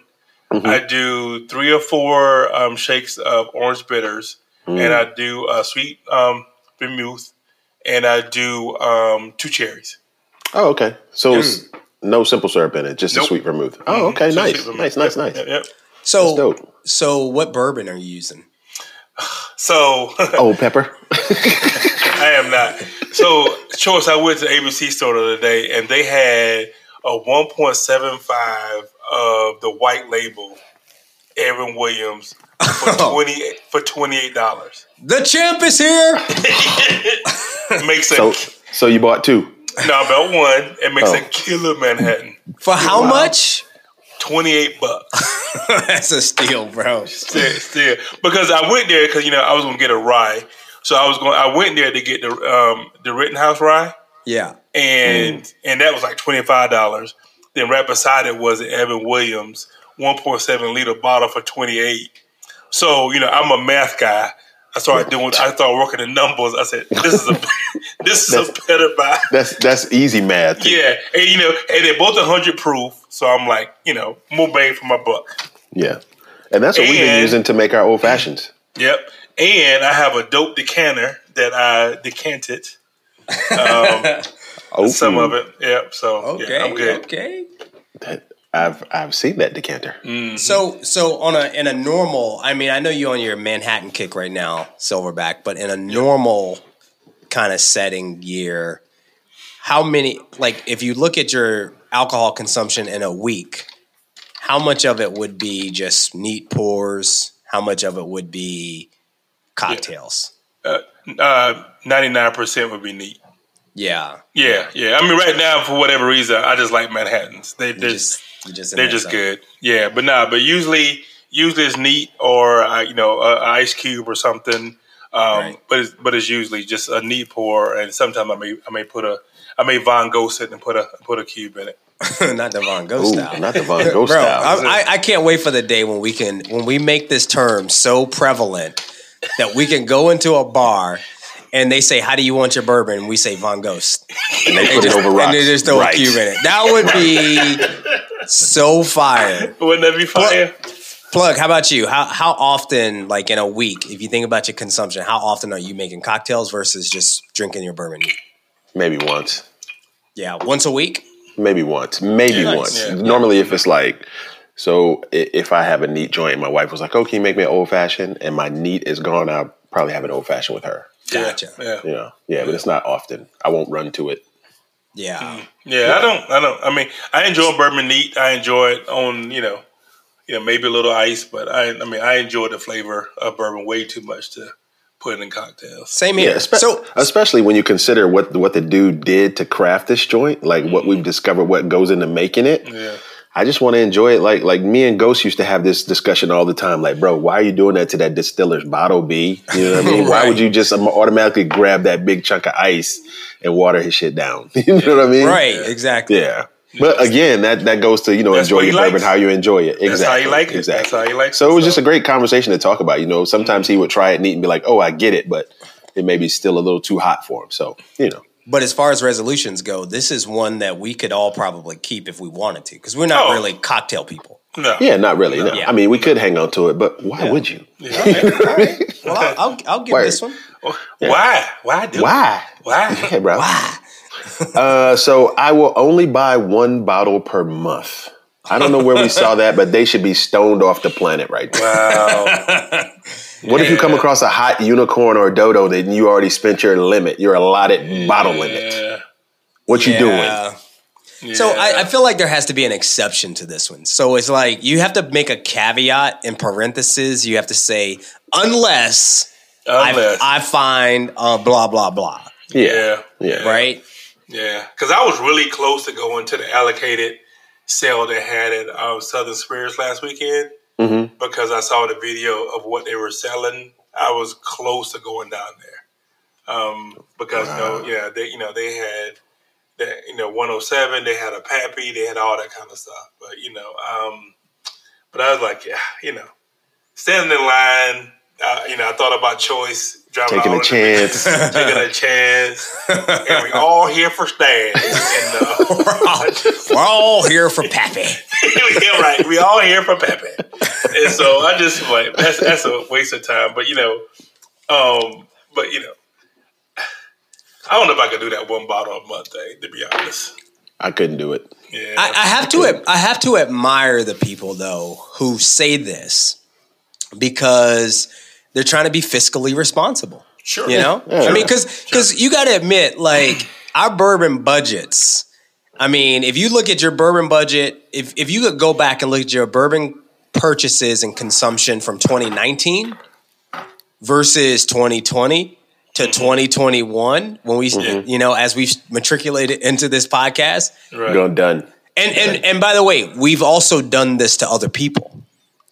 Mm-hmm. I do three or four um, shakes of orange bitters, Mm. and I do a sweet um, vermouth, and I do um, two cherries. Oh, okay. So it's no simple syrup in it, just a sweet vermouth. Oh, okay. Two Nice, nice, nice, nice. Yep, yep. So, That's dope. so what bourbon are you using? So Old pepper. I am not. So, choice. I went to the ABC store the other day, and they had a 1.75 of the white label Evan Williams for twenty for twenty eight dollars. The champ is here. Makes a So, so you bought two. no about one. It makes a Oh. killer Manhattan. For how much? Twenty eight bucks. That's a steal, bro. Still, still, because I went there because you know I was gonna get a rye, so I was going. I went there to get the um, the Rittenhouse rye. Yeah. and and that was like twenty five dollars. Then right beside it was the Evan Williams one point seven liter bottle for twenty eight. So you know I'm a math guy. I started doing. I started working the numbers. I said this is a this is a better buy. That's that's easy math. Yeah, and you know, and they're both hundred proof. So I'm like, you know, more bang for my buck. Yeah. And that's what we've been using to make our old fashions. Yep. And I have a dope decanter that I decanted. Um, Oh, some of it. Yep. So Okay. yeah, I'm good. Okay. I've I've seen that decanter. Mm. So, so on a in a normal, I mean, I know you're on your Manhattan kick right now, Silverback, but in a normal kind of setting year, how many? Like, if you look at your alcohol consumption in a week, how much of it would be just neat pours? How much of it would be cocktails? Ninety nine percent would be neat. Yeah, Yeah, yeah. I mean, right now, for whatever reason, I just like Manhattans. They, they're just just they're just good. Yeah, but nah. But usually, usually it's neat or uh, you know, a, a ice cube or something. Um, Right. But it's, but it's usually just a neat pour, and sometimes I may I may put a I may Von Ghost it and put a put a cube in it. not the Von Gogh Ooh, style. not the Von Gogh Bro, style. I, I, I can't wait for the day when we can when we make this term so prevalent that we can go into a bar and they say, "How do you want your bourbon?" And we say Von Ghost, and they and, put it just, over and they just throw Right. a cube in it. That would be so fire. Wouldn't that be fire? Plug. How about you? How how often, like in a week, if you think about your consumption, how often are you making cocktails versus just drinking your bourbon? Maybe once. Yeah, once a week. Maybe once. Maybe Yeah, nice. once. Yeah. Normally, if it's like, so if I have a neat joint, my wife was like, "Oh, can you make me an old fashioned?" And my neat is gone, I'll probably have an old fashioned with her. Gotcha. Yeah. You know, yeah, but it's not often. I won't run to it. Yeah. Mm. Yeah, I don't. I don't. I mean, I enjoy bourbon neat. I enjoy it on you know, you know, maybe a little ice, but I. I mean, I enjoy the flavor of bourbon way too much to put it in cocktails. Same Yeah, here. espe- so especially when you consider what what the dude did to craft this joint, like what mm-hmm. we've discovered, what goes into making it. Yeah, I just want to enjoy it. Like like me and Ghost used to have this discussion all the time. Like, bro, why are you doing that to that distiller's bottle B? You know what I mean? Why would you just um, automatically grab that big chunk of ice and water his shit down? you know what I mean? Right, exactly. Yeah. But again, that, that goes to you know That's enjoy what he your bourbon likes. how you enjoy it. Exactly. That's how you like it. Exactly. That's how you like it. So it was So- just a great conversation to talk about. You know, sometimes he would try it neat and be like, "Oh, I get it," but it may be still a little too hot for him. So you know, But as far as resolutions go, this is one that we could all probably keep if we wanted to, because we're not Oh. really cocktail people. No. yeah, not really. No. Yeah. I mean, we could hang on to it, but why would you? Yeah, okay. Well, I'll, I'll, I'll give Word. this one. Why? Why do? Why? Why? Okay, bro. Why? uh, so I will only buy one bottle per month. I don't know where we saw that, but they should be stoned off the planet right now. Wow. What if you come across a hot unicorn or dodo that you already spent your limit, your allotted bottle limit? Yeah. What you doing? Yeah. So I, I feel like there has to be an exception to this one. So it's like you have to make a caveat in parentheses. You have to say unless, Unless. I, I find uh, blah blah blah. yeah. Yeah. Right? Yeah. Because I was really close to going to the allocated sale they had at um, Southern Spirits last weekend Mm-hmm. because I saw the video of what they were selling. I was close to going down there. Um, because you know, yeah, they you know they had that you know 107, they had a Pappy, they had all that kind of stuff. But you know, um, but I was like, yeah, you know, standing in line. Uh, you know, I thought about choice, Taking a chance. taking a chance, and we all here for Stan. And uh, We're all here for Pappy. yeah, right. We all here for Pepe. And so I just like that's that's a waste of time. But you know, um, but you know, I don't know if I could do that one bottle a month thing. To be honest, I couldn't do it. yeah, I, I have to I have to admire the people though who say this because they're trying to be fiscally responsible. sure. You know, Yeah. I mean, because because you got to admit, like our bourbon budgets. I mean, if you look at your bourbon budget, if if you could go back and look at your bourbon purchases and consumption from 2019 versus 2020 to 2021, when we, you know, as we've matriculated into this podcast, right. Going done. and and and by the way, we've also done this to other people.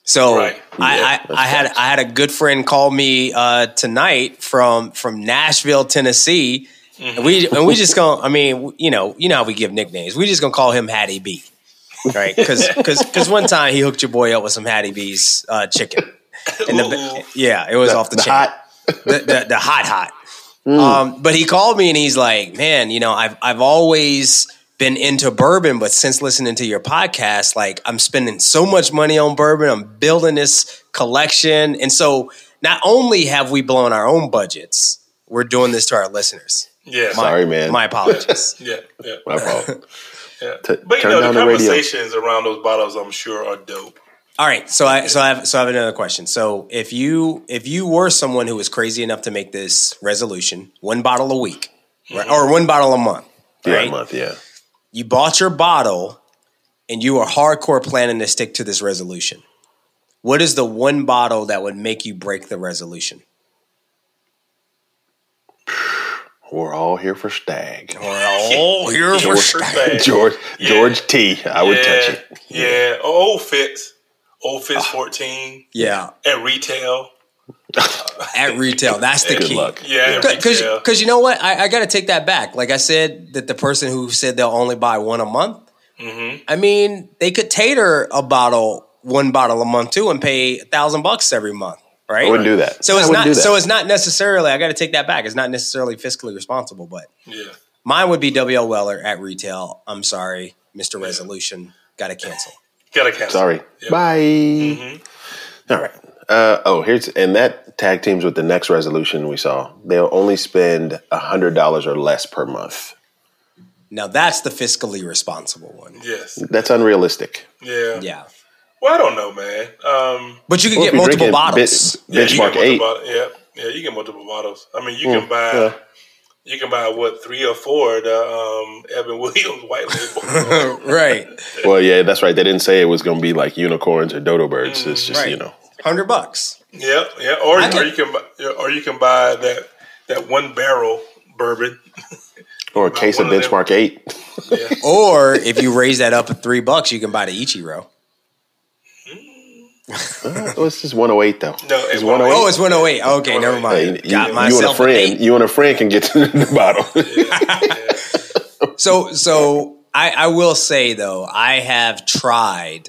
So Right. I, Yeah, I, I had. I had a good friend call me uh, tonight from from Nashville, Tennessee, and we and we just gonna I mean you know you know how we give nicknames. We just gonna call him Hattie B, right? Because because one time he hooked your boy up with some Hattie B's uh, chicken. And the, yeah, it was off the, The chain hot. the, the, the hot hot. Um, but he called me and he's like, "Man, you know, I've I've always been into bourbon, but since listening to your podcast, like I'm spending so much money on bourbon. I'm building this collection, and so not only have we blown our own budgets, we're doing this to our listeners. Yeah, My- Sorry, man. My apologies. yeah, yeah, My fault. Yeah. T- but you turn know, down the the radio. conversations around those bottles, I'm sure, are dope. All right, so I so I have so I have another question. So if you if you were someone who was crazy enough to make this resolution, one bottle a week, right, mm-hmm. or one bottle a month, Yeah, right? a month. Yeah. you bought your bottle and you are hardcore planning to stick to this resolution. What is the one bottle that would make you break the resolution? We're all here for Stagg. We're all here George Stagg. George Yeah. George T. I would yeah, touch it. Yeah, old Fitz, old Fitz 14 Yeah, at retail. at retail. That's the Good key. luck. Yeah, Because because you know what, I, I got to take that back. Like I said, that the person who said they'll only buy one a month. Mm-hmm. I mean, they could tater a bottle, one bottle a month too, and pay a thousand bucks every month, right? I wouldn't do that. So it's wouldn't do that. So it's not necessarily. I got to take that back. It's not necessarily fiscally responsible, but yeah. mine would be WL Weller at retail. I'm sorry, Mister Resolution, got to cancel. Gotta cancel. Sorry. Yeah. Bye. Mm-hmm. All right. Uh, oh, here's and that tag teams with the next resolution we saw. They'll only spend a hundred dollars or less per month. Now that's the fiscally responsible one. Yes. That's unrealistic. Yeah. Yeah, Well, I don't know, man. Um, but you can get multiple bottles. bit- yeah, you benchmark get eight. multiple- Yeah, yeah, you can get multiple bottles. I mean, you Mm, can buy, yeah. you can buy what three or four of the um, Evan Williams white label. right, Well, yeah, that's right. They didn't say it was going to be like unicorns or dodo birds. It's just right. you know. hundred bucks. yeah, yeah. Or, I or you can buy, or you can buy that that one barrel bourbon. Or a case of one of benchmark eight. Yeah. Or if you raise that up at three bucks, you can buy the Ichiro. Uh, well, it's just 108 though. No, it's it's 108. Oh, it's 108. Okay, never Hey, mind. you, Got you and a friend, eight. you and a friend can get to the bottle. So, so I, I will say though, I have tried.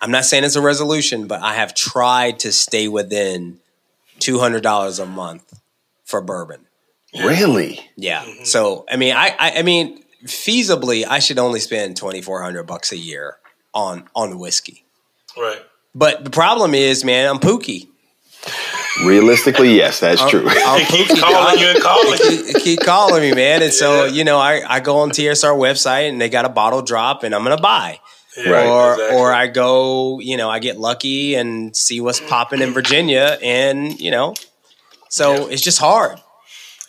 I'm not saying it's a resolution, but I have tried to stay within two hundred dollars a month for bourbon. really? Yeah. Mm-hmm. So, I mean, I, I, I mean, feasibly, I should only spend twenty four hundred bucks a year on on whiskey. Right. But the problem is, man, I'm pooky. Realistically, yes, that's Uh, true. I'm They keep calling you and calling you. keep, keep calling me, man. And so, Yeah. you know, I, I go on TSR website and they got a bottle drop and I'm going to buy. Yeah, Right. Or, exactly. or I go, you know, I get lucky and see what's popping in Virginia and, you know, so Yeah. it's just hard.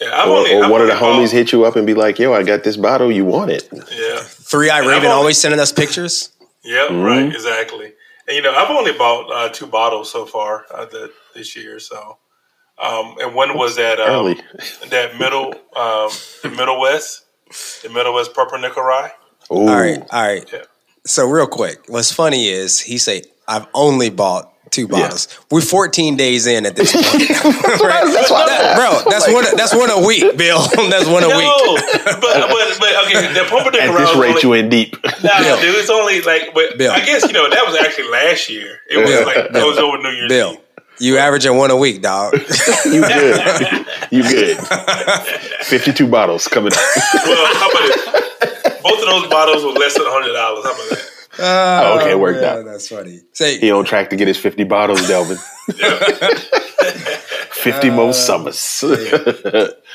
Yeah, or only, or one of the homies hit you up and be like, "Yo, I got this bottle. You want it?" Yeah. Three Eye Raven I'm always sending us pictures. Yep, Mm-hmm. right, exactly. And you know, I've only bought uh, two bottles so far uh, the, this year. So, um, and one was that um, Early. that middle, um, the Middle West, the Middle West Purple Rye. Ooh. All right. All right. Yeah. So real quick, what's funny is he say, I've only bought two bottles. We're 14 days in at this point. Right? That's why That- bro, that's one. That's one a week, Bill. that's one a No, week. but, but but okay, the Purple At Rye. this was rate, only, you in deep. Nah, Bill. dude, it's only like, but Bill. I guess you know that was actually last year. It was Bill. like that was over New Year's Bill, Eve. you averaging one a week, dog. you good. you good. Fifty-two bottles coming. up. Well, how about it? Both of those bottles were less than hundred dollars. How about that? Oh, okay, worked yeah, out. That's funny. Say, He on track to get his fifty bottles, Delvin. Fifty more summers.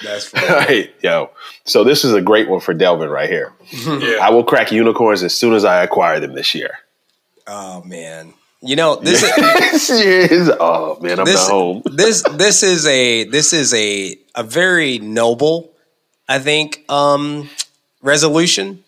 that's funny. All right, yo. So this is a great one for Delvin right here. Yeah, I will crack unicorns as soon as I acquire them this year. Oh man, you know this is year is oh man, I'm this not home. this this is a this is a a very noble, I think, um, resolution.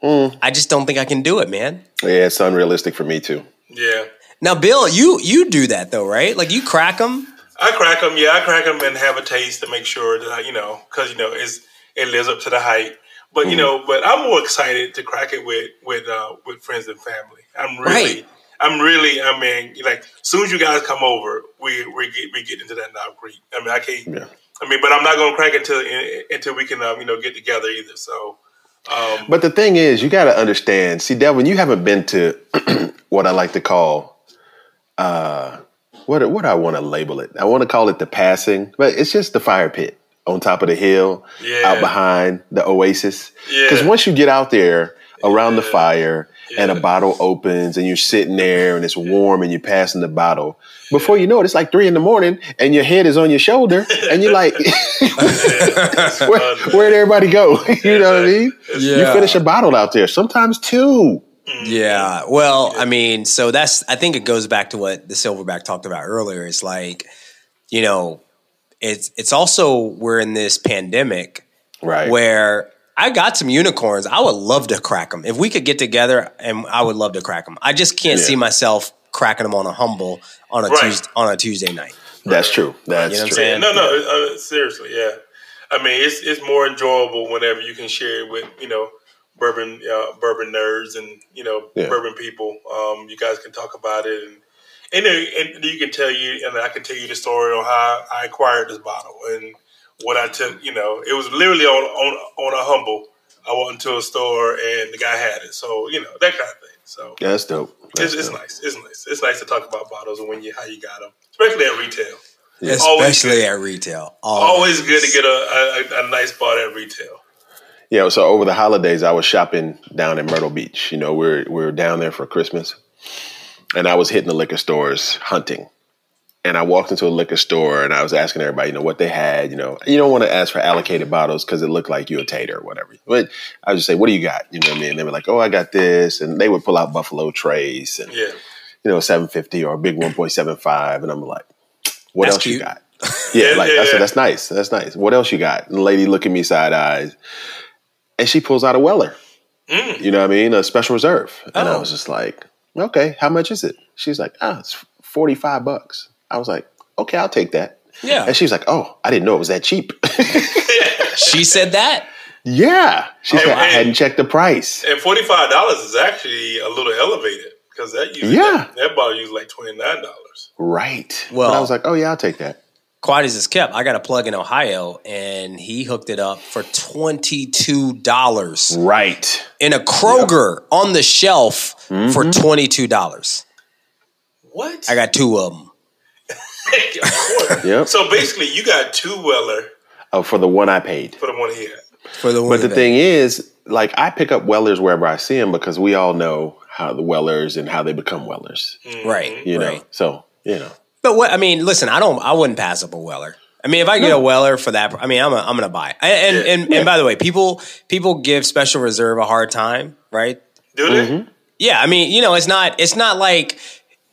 Hmm. I just don't think I can do it, man. Yeah, it's unrealistic for me too. yeah. Now, Bill, you you do that though, right? Like you crack them. I crack them. Yeah, I crack them and have a taste to make sure that I, you know, because you know, it's it lives up to the hype. But Mm-hmm. you know, but I'm more excited to crack it with with uh, with friends and family. I'm really, Right. I'm really. I mean, like, as soon as you guys come over, we we get we get into that Knob Creek. I mean, I can't. Yeah. I mean, but I'm not going to crack it until until we can, um, you know, get together either. So, um, But the thing is, you got to understand. See, Devin, you haven't been to what I like to call, uh, what what I want to label it. I want to call it the passing, but it's just the fire pit on top of the hill, Yeah. out behind the oasis. Yeah. Because once you get out there around the fire and a bottle opens and you're sitting there and it's warm and you're passing the bottle, before you know it, it's like three in the morning and your head is on your shoulder and you're like, where, where'd everybody go? you know what I mean? You finish a bottle out there, sometimes two. Mm. Yeah. Well, I mean, so that's I think it goes back to what the Silverback talked about earlier. It's like, you know, it's it's also we're in this pandemic Right. where I got some unicorns. I would love to crack them. If we could get together and I would love to crack them. I just can't Yeah. see myself cracking them on a humble on a Right. Tuesday on a Tuesday night. That's true. That's You know what I'm true. saying? no, no, uh, seriously, yeah. I mean, it's it's more enjoyable whenever you can share it with you know bourbon uh, bourbon nerds and you know Yeah. bourbon people. Um, you guys can talk about it and. And, and you can tell you, and I can tell you the story on how I acquired this bottle and what I took. You know, it was literally on on on a humble. I went into a store and the guy had it, so you know that kind of thing. So Yeah, that's dope. That's it's, it's dope. nice. It's nice. It's nice to talk about bottles and when you how you got them, especially at retail. Yeah. Always Especially good. at retail. Always good to get a, a, a nice bottle at retail. Yeah, so over the holidays, I was shopping down in Myrtle Beach. You know, we're we're down there for Christmas, and I was hitting the liquor stores hunting. And I walked into a liquor store and I was asking everybody, you know, what they had. You know, you don't want to ask for allocated bottles because it looked like you a tater or whatever. But I would just say, "What do you got?" You know what I mean? And they were like, "Oh, I got this," and they would pull out Buffalo Trace and Yeah. you know, seven fifty or a big one point seven five, and I'm like, "What That's else you got?" Yeah, Yeah, like yeah, I said, yeah. that's nice. That's nice. What else you got? And the lady look at me side eyes, and she pulls out a Weller. Mm. You know what I mean? A special reserve. And I Oh. was just like, okay, how much is it? She's like, ah, it's forty five bucks. I was like, okay, I'll take that. Yeah. And she was like, oh, I didn't know it was that cheap. She said that. Yeah, she And- said I hadn't checked the price. And forty five dollars is actually a little elevated because that usually Yeah. that, that bottle usually like twenty nine dollars. Right. Well- but I was like, oh yeah, I'll take that. Quaddies is kept. I got a plug in Ohio, and he hooked it up for twenty two dollars Right. in a Kroger on the shelf Mm-hmm. for twenty two dollars. What? I got two of them. Of course. Yep. So basically, you got two Weller Oh, for the one I paid. for the one he had. For the one But the thing is, like, I pick up Wellers wherever I see them because we all know how the Wellers and how they become Wellers. right, You know, right. so you know, But what I mean, listen, I don't, I wouldn't pass up a Weller. I mean, if I get a Weller for that, I mean, I'm, a, I'm gonna buy. it. And and, and and by the way, people people give Special Reserve a hard time, right? Do they? Mm-hmm. Yeah, I mean, you know, it's not it's not like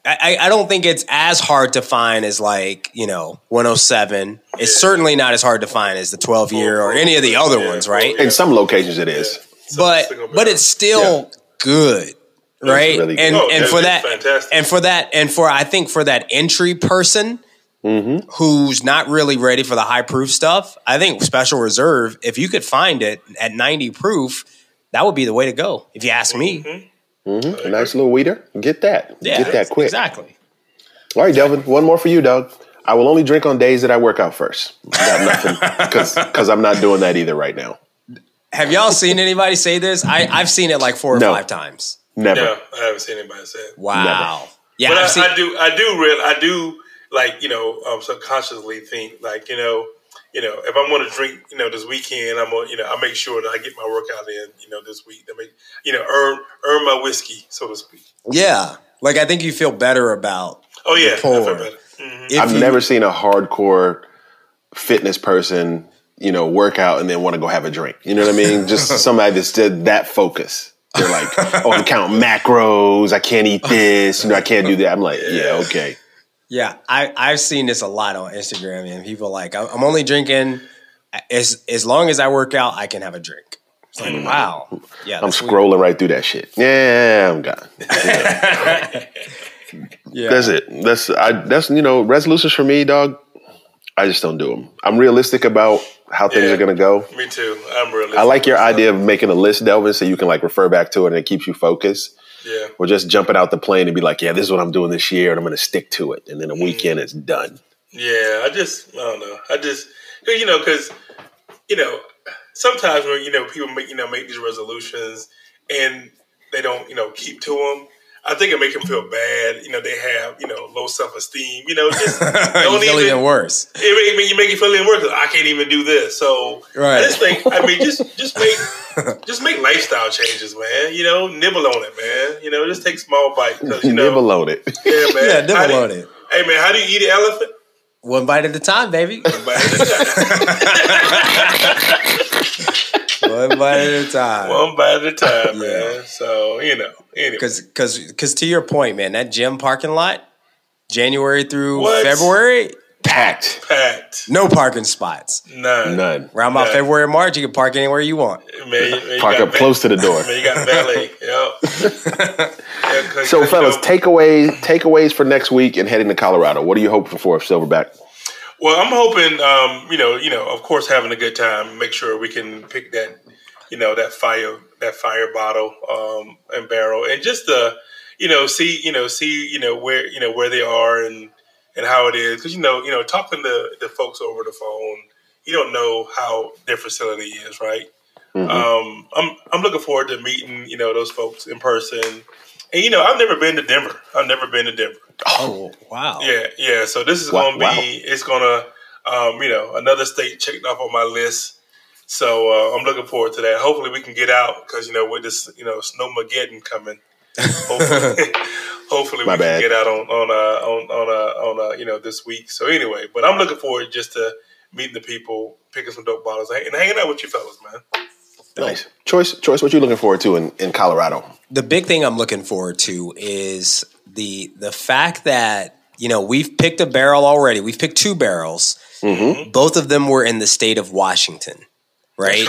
I, I don't think it's as hard to find as like you know 107. It's certainly not as hard to find as the 12 year or any of the other Yeah, ones, right? in some locations it is. So But but it's still good, right? really good. and Oh, and for that fantastic. and for that and for I think for that entry person. Mm-hmm. Who's not really ready for the high proof stuff? I think Special Reserve, if you could find it at 90 proof, that would be the way to go, if you ask me. A nice little weeder. Get that. Yeah, Get that quick. Exactly. All right, Delvin. One more for you, dog. I will only drink on days that I work out first. I got nothing because I'm not doing that either right now. Have y'all seen anybody say this? I, I've seen it like four or No. five times. Never. No, I haven't seen anybody say it. Wow. Yeah, But I've I, seen, I do, I do, real, I do, like you know, um, subconsciously think like you know, you know, if I'm going to drink, you know, this weekend, I'm gonna, you know, I make sure that I get my workout in, you know, this week. To make, you know, earn earn my whiskey, so to speak. yeah. Like I think you feel better about. Oh yeah, I pour. feel better. Mhm. if I've you- never seen a hardcore fitness person, you know, work out and then want to go have a drink. You know what I mean? Just somebody that's did that focus. They're like, oh, I'm counting macros. I can't eat this. You know, I can't do that. I'm like, yeah, okay. Yeah, I I've seen this a lot on Instagram, and people like I'm I'm only drinking as as long as I work out, I can have a drink. It's like wow. Yeah, Mm. I'm that's weird. scrolling right through that shit. Yeah, I'm gone. Yeah. That's it. That's I. That's you know resolutions for me, dog. I just don't do them. I'm realistic about how things Yeah. are gonna go. Me too. I'm really. I like your idea of making a list, Delvin, so you can like refer back to it and it keeps you focused. Yeah, Or just jumping out the plane and be like, yeah, this is what I'm doing this year, and I'm gonna stick to it. And then a mm. weekend it's done. yeah. I just, I don't know. I just, you know, because you know, sometimes when you know people make you know make these resolutions and they don't you know keep to them. I think it make them feel bad. You know, they have you know low self esteem. You know, just you don't feel even. even worse. It make, you make you feel even worse. I can't even do this. So Right. I just think. I mean, just just make just make lifestyle changes, man. You know, nibble on it, man. You know, just take small bites. You know, Nibble on it. yeah, man. Yeah, nibble How do- on it. Hey, man, how do you eat an elephant? One bite at a time, baby. One bite at a time. One bite at a time. One bite at a time, Yeah. man. So you know, anyway. Because because to your point, man, that gym parking lot, January through What? February, Packed. packed, no parking spots. none, None. Around about Yeah. February, March, you can park anywhere you want. Man, man, you Park up va- close to the door. Man, you got valet. Yep. Yeah, 'cause- So, 'cause, fellas, you takeaways takeaways for next week and heading to Colorado. What are you hoping for, if Silverback? Well, I'm hoping, um, you know, you know, of course, having a good time. Make sure we can pick that, you know, that fire, that fire bottle um, and barrel, and just uh, you know, see, you know, see, you know, where, you know, where they are and and how it is, because you know, you know, talking to the folks over the phone, you don't know how their facility is, right? Um, I'm I'm looking forward to meeting, you know, those folks in person. And you know, I've never been to Denver. I've never been to Denver. Oh wow! Yeah, yeah. So this is Wow, gonna be wow. it's gonna um, you know another state checked off on my list. So uh, I'm looking forward to that. Hopefully we can get out because you know with this you know snowmageddon coming. Hopefully, hopefully we bad. can get out on on uh, on on uh, on uh, you know this week. So anyway, but I'm looking forward just to meeting the people, picking some dope bottles, and hanging out with you fellas, man. Nice. Choice, choice. What you looking forward to in, in Colorado? the big thing I'm looking forward to is the the fact that you know we've picked a barrel already. We've picked two barrels. Both of them were in the state of Washington, right?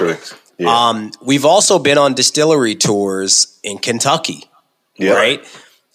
Yeah. Um, we've also been on distillery tours in Kentucky, yeah. right?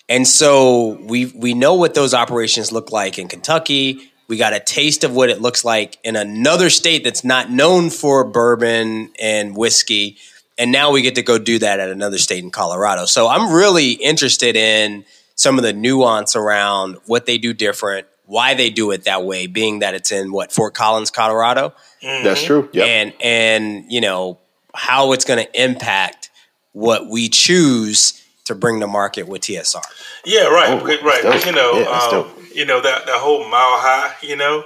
And so we we know what those operations look like in Kentucky. We got a taste of what it looks like in another state that's not known for bourbon and whiskey. And now we get to go do that at another state in Colorado. So I'm really interested in some of the nuance around what they do different, why they do it that way, being that it's in what Fort Collins, Colorado, That's true. Yep. and and you know how it's going to impact what we choose to bring to market with TSR. Yeah, right, Oh, right. dope. You know, Yeah, um, you know that that whole mile high. You know,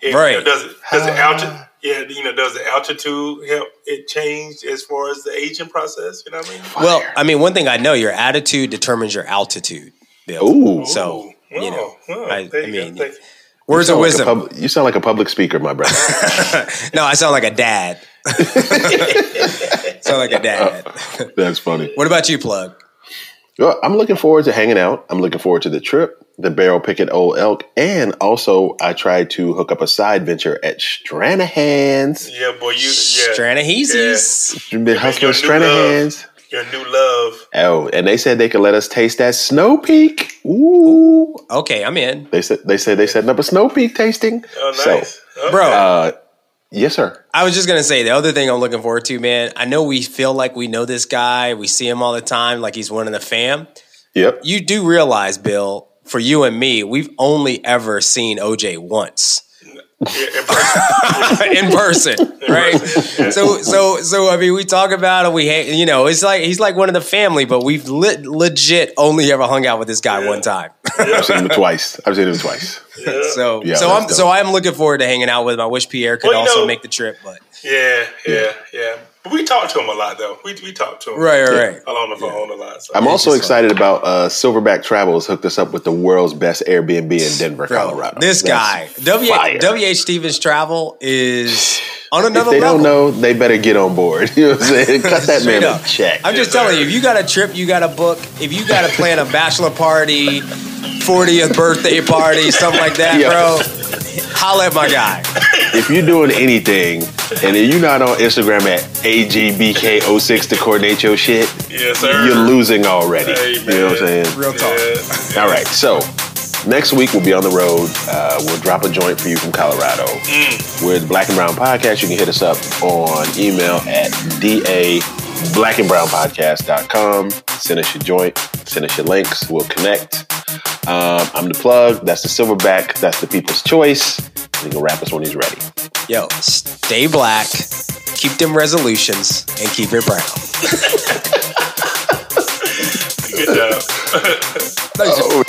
it, Right. You know, does it does the altitude? Yeah, you know, does the altitude help it change as far as the aging process? You know what I mean? Well, I mean, one thing I know, your attitude determines your altitude. Bill. Ooh. So Ooh, you oh, know, oh, I, there I mean, go. Thank you. words of sound like wisdom. pub- you sound like a public speaker, my brother. no, I sound like a dad. sound like a dad. That's funny. What about you, plug? Well, I'm looking forward to hanging out. I'm looking forward to the trip, the barrel picket old elk, and also I tried to hook up a side venture at Stranahan's. Yeah, boy, you yeah, Stranaheesies. Been Your hustling Stranahan's. Your new love. Oh, and they said they could let us taste that Snowflake. Ooh. Okay, I'm in, They said they said they setting up a Snowflake tasting. Oh, So, nice, Okay. bro. uh, yes, sir. I was just gonna say the other thing I'm looking forward to, man. I know we feel like we know this guy. We see him all the time, like he's one of the fam. Yep. You do realize, Bill, for you and me, we've only ever seen OJ once. Yeah, in person. in person, right? So, so, so. I mean, we talk about it. We, hate, you know, it's like he's like one of the family, but we've lit, legit only ever hung out with this guy one time. I've seen him twice. I've seen him twice. Yeah. So, Yeah, so I'm, dope. so I'm looking forward to hanging out with him. I wish Pierre could Well, also know- make the trip, but yeah, yeah, yeah. But we talk to him a lot, though. We we talk to him, right, right, right. along the phone a lot. So. I'm also just excited about uh, Silverback Travels hooked us up with the world's best Airbnb in Denver, Bro, Colorado. This guy, That's W. fire. W. H. Stevens Travel is on If another they level. don't know, they better get on board. You know what I'm saying? Cut that man up. a check. I'm just Yes, telling sir. you, if you got a trip, you got a book. If you got to plan a bachelor party, 40th birthday party, something like that, Yeah. bro, holla at my guy. If you're doing anything and if you're not on Instagram at AGBK06 to coordinate your shit, yes, sir. you're losing already. Hey, you know what I'm saying? Real talk. Yeah. All right, so next week we'll be on the road. Uh, we'll drop a joint for you from Colorado. We're the Black and Brown Podcast. You can hit us up on email at da blackandbrownpodcast.com. Send us your joint, send us your links. We'll connect. Uh, I'm the plug. That's the Silverback. That's the People's Choice. He can wrap us when he's ready. Yo, stay black, keep them resolutions, and keep it brown. Good job. Thanks. Oh.